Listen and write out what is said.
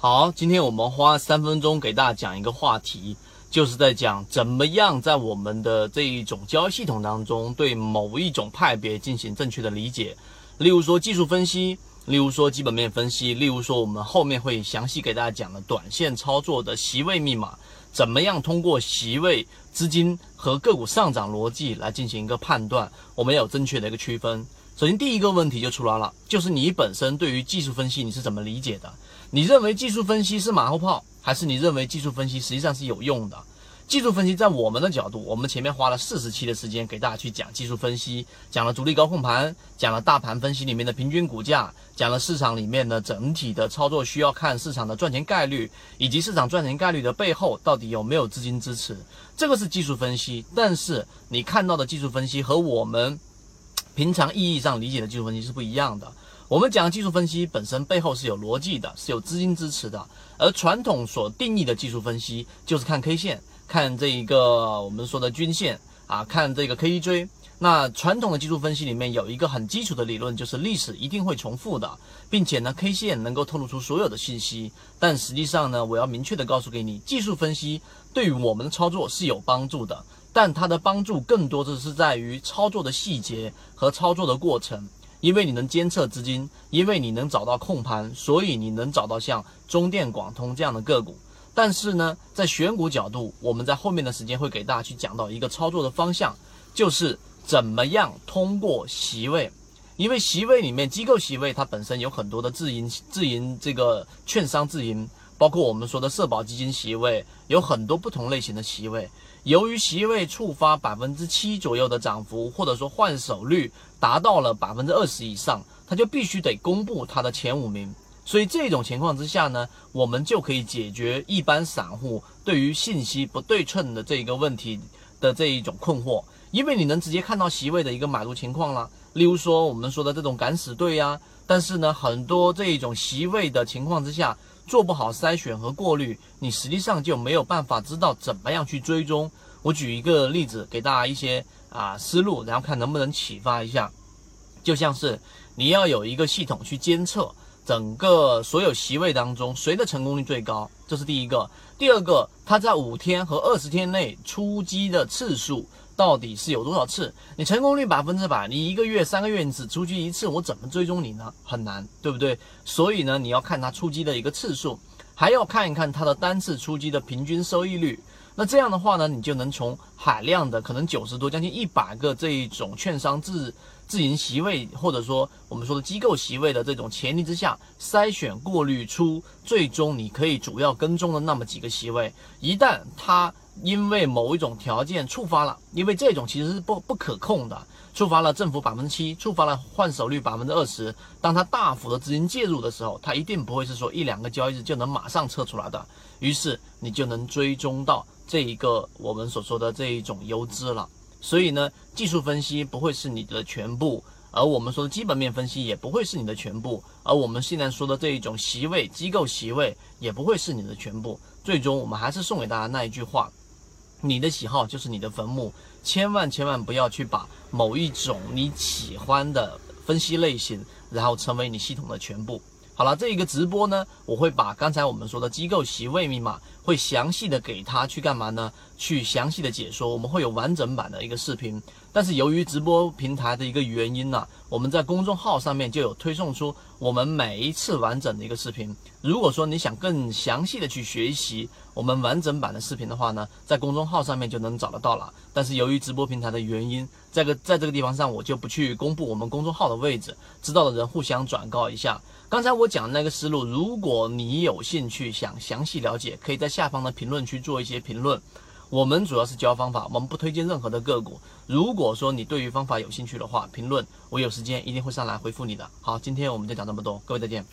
好，今天我们花三分钟给大家讲一个话题，就是在讲怎么样在我们的这一种交易系统当中，对某一种派别进行正确的理解。例如说技术分析，例如说基本面分析，例如说我们后面会详细给大家讲的短线操作的席位密码，怎么样通过席位、资金和个股上涨逻辑来进行一个判断，我们要有正确的一个区分。首先第一个问题就出来了，就是你本身对于技术分析你是怎么理解的？你认为技术分析是马后炮，还是你认为技术分析实际上是有用的？技术分析在我们的角度，我们前面花了四十期的时间给大家去讲技术分析，讲了主力高控盘，讲了大盘分析里面的平均股价，讲了市场里面的整体的操作需要看市场的赚钱概率，以及市场赚钱概率的背后到底有没有资金支持，这个是技术分析。但是你看到的技术分析和我们平常意义上理解的技术分析是不一样的。我们讲技术分析本身背后是有逻辑的，是有资金支持的。而传统所定义的技术分析就是看 K 线，看这一个我们说的均线啊，看这个 KDJ。那传统的技术分析里面有一个很基础的理论，就是历史一定会重复的，并且呢 K 线能够透露出所有的信息。但实际上呢，我要明确的告诉给你，技术分析对于我们的操作是有帮助的，但它的帮助更多的是在于操作的细节和操作的过程。因为你能监测资金，因为你能找到控盘，所以你能找到像中电广通这样的个股。但是呢，在选股角度，我们在后面的时间会给大家去讲到一个操作的方向，就是怎么样通过席位。因为席位里面，机构席位它本身有很多的自营、自营这个券商自营。包括我们说的社保基金席位，有很多不同类型的席位。由于席位触发百分之七左右的涨幅，或者说换手率达到了百分之二十以上，它就必须得公布它的前五名。所以这种情况之下呢，我们就可以解决一般散户对于信息不对称的这一个问题的这一种困惑，因为你能直接看到席位的一个买入情况了。例如说我们说的这种敢死队呀，但是呢，很多这一种席位的情况之下。做不好筛选和过滤，你实际上就没有办法知道怎么样去追踪。我举一个例子给大家一些啊思路，然后看能不能启发一下。就像是你要有一个系统去监测整个所有席位当中谁的成功率最高，这是第一个。第二个，它在五天和二十天内出击的次数。到底是有多少次？你成功率百分之百，你一个月、三个月你只出击一次，我怎么追踪你呢？很难，对不对？所以呢，你要看它出击的一个次数，还要看一看它的单次出击的平均收益率。那这样的话呢，你就能从海量的可能九十多、将近一百个这一种券商自自营席位，或者说我们说的机构席位的这种前提之下，筛选过滤出最终你可以主要跟踪的那么几个席位。一旦它因为某一种条件触发了，因为这种其实是不不可控的，触发了政府百分之七，触发了换手率百分之二十。当它大幅的资金介入的时候，它一定不会是说一两个交易日就能马上测出来的。于是你就能追踪到这一个我们所说的这一种游资了。所以呢，技术分析不会是你的全部，而我们说的基本面分析也不会是你的全部，而我们现在说的这一种席位机构席位也不会是你的全部。最终我们还是送给大家那一句话。你的喜好就是你的坟墓，千万千万不要去把某一种你喜欢的分析类型，然后成为你系统的全部。好了，这一个直播呢，我会把刚才我们说的机构席位密码，会详细的给他去干嘛呢？去详细的解说，我们会有完整版的一个视频。但是由于直播平台的一个原因呢，我们在公众号上面就有推送出我们每一次完整的一个视频。如果说你想更详细的去学习我们完整版的视频的话呢，在公众号上面就能找得到了。但是由于直播平台的原因，这个在这个地方上我就不去公布我们公众号的位置，知道的人互相转告一下。刚才我讲的那个思路，如果你有兴趣想详细了解，可以在下方的评论区做一些评论。我们主要是教方法，我们不推荐任何的个股。如果说你对于方法有兴趣的话，评论我有时间一定会上来回复你的。好，今天我们就讲这么多，各位再见。